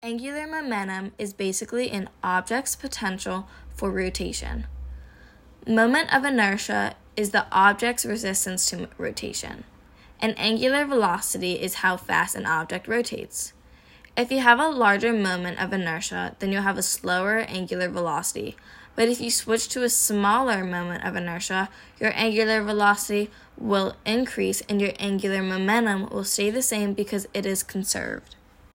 Angular momentum is basically an object's potential for rotation. Moment of inertia is the object's resistance to rotation. And angular velocity is how fast an object rotates. If you have a larger moment of inertia, then you'll have a slower angular velocity. But if you switch to a smaller moment of inertia, your angular velocity will increase and your angular momentum will stay the same because it is conserved.